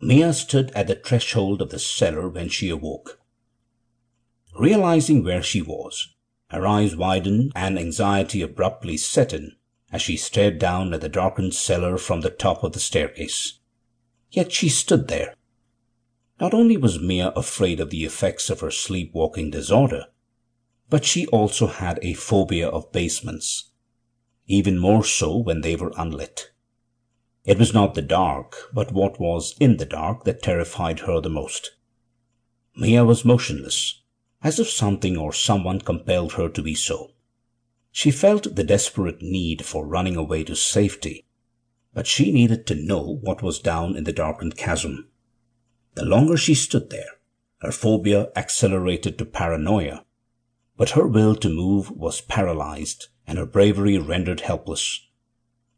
Mia stood at the threshold of the cellar when she awoke. Realizing where she was, her eyes widened and anxiety abruptly set in as she stared down at the darkened cellar from the top of the staircase. Yet she stood there. Not only was Mia afraid of the effects of her sleepwalking disorder, but she also had a phobia of basements, even more so when they were unlit. It was not the dark, but what was in the dark that terrified her the most. Mia was motionless, as if something or someone compelled her to be so. She felt the desperate need for running away to safety, but she needed to know what was down in the darkened chasm. The longer she stood there, her phobia accelerated to paranoia, but her will to move was paralyzed and her bravery rendered helpless.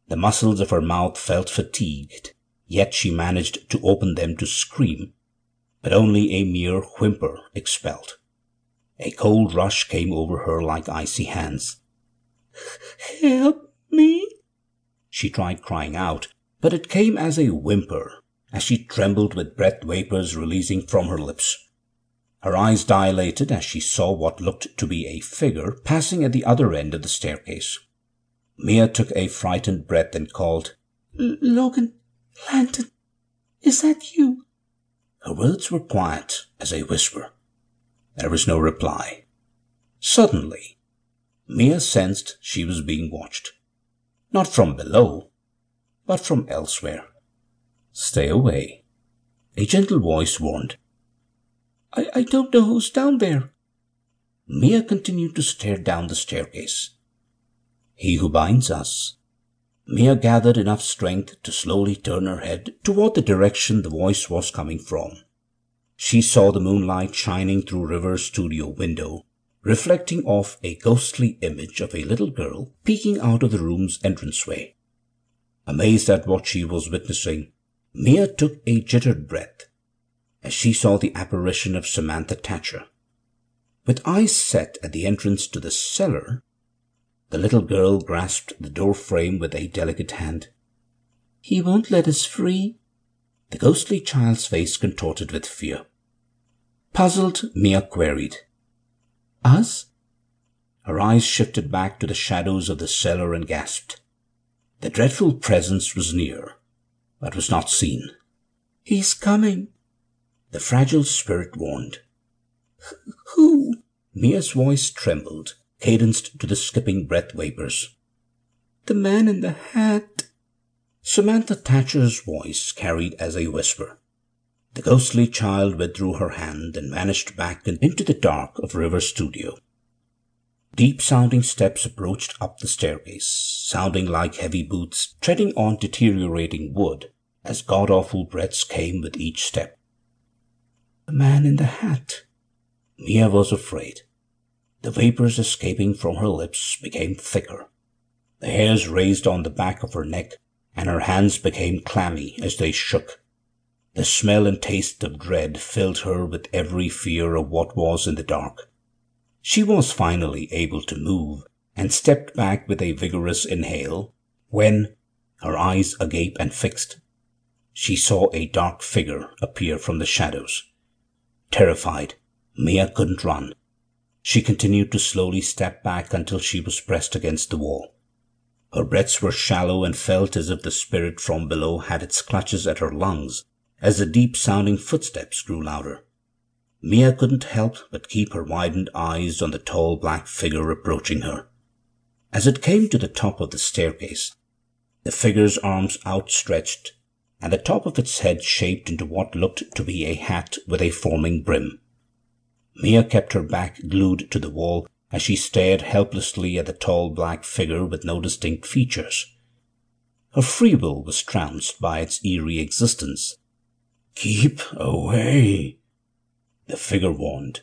The muscles of her mouth felt fatigued, yet she managed to open them to scream, but only a mere whimper expelled. A cold rush came over her like icy hands. Help me! She tried crying out, but it came as a whimper as she trembled with breath vapors releasing from her lips. Her eyes dilated as she saw what looked to be a figure passing at the other end of the staircase. Mia took a frightened breath and called, Logan, Landon, is that you? Her words were quiet as a whisper. There was no reply. Suddenly, Mia sensed she was being watched. Not from below, but from elsewhere. Stay away. A gentle voice warned. I, I don't know who's down there. Mia continued to stare down the staircase. He who binds us. Mia gathered enough strength to slowly turn her head toward the direction the voice was coming from. She saw the moonlight shining through River's studio window reflecting off a ghostly image of a little girl peeking out of the room's entranceway. Amazed at what she was witnessing, Mia took a jittered breath as she saw the apparition of Samantha Thatcher. With eyes set at the entrance to the cellar, the little girl grasped the door frame with a delicate hand. He won't let us free. The ghostly child's face contorted with fear. Puzzled, Mia queried, us? Her eyes shifted back to the shadows of the cellar and gasped. The dreadful presence was near, but was not seen. He's coming, the fragile spirit warned. Who? Mia's voice trembled, cadenced to the skipping breath vapors. The man in the hat. Samantha Thatcher's voice carried as a whisper. The ghostly child withdrew her hand and vanished back into the dark of River's studio. Deep sounding steps approached up the staircase, sounding like heavy boots treading on deteriorating wood as god awful breaths came with each step. The man in the hat. Mia was afraid. The vapors escaping from her lips became thicker. The hairs raised on the back of her neck, and her hands became clammy as they shook. The smell and taste of dread filled her with every fear of what was in the dark. She was finally able to move and stepped back with a vigorous inhale when, her eyes agape and fixed, she saw a dark figure appear from the shadows. Terrified, Mia couldn't run. She continued to slowly step back until she was pressed against the wall. Her breaths were shallow and felt as if the spirit from below had its clutches at her lungs as the deep sounding footsteps grew louder. Mia couldn't help but keep her widened eyes on the tall black figure approaching her. As it came to the top of the staircase, the figure's arms outstretched and the top of its head shaped into what looked to be a hat with a foaming brim. Mia kept her back glued to the wall as she stared helplessly at the tall black figure with no distinct features. Her free will was trounced by its eerie existence, Keep away, the figure warned.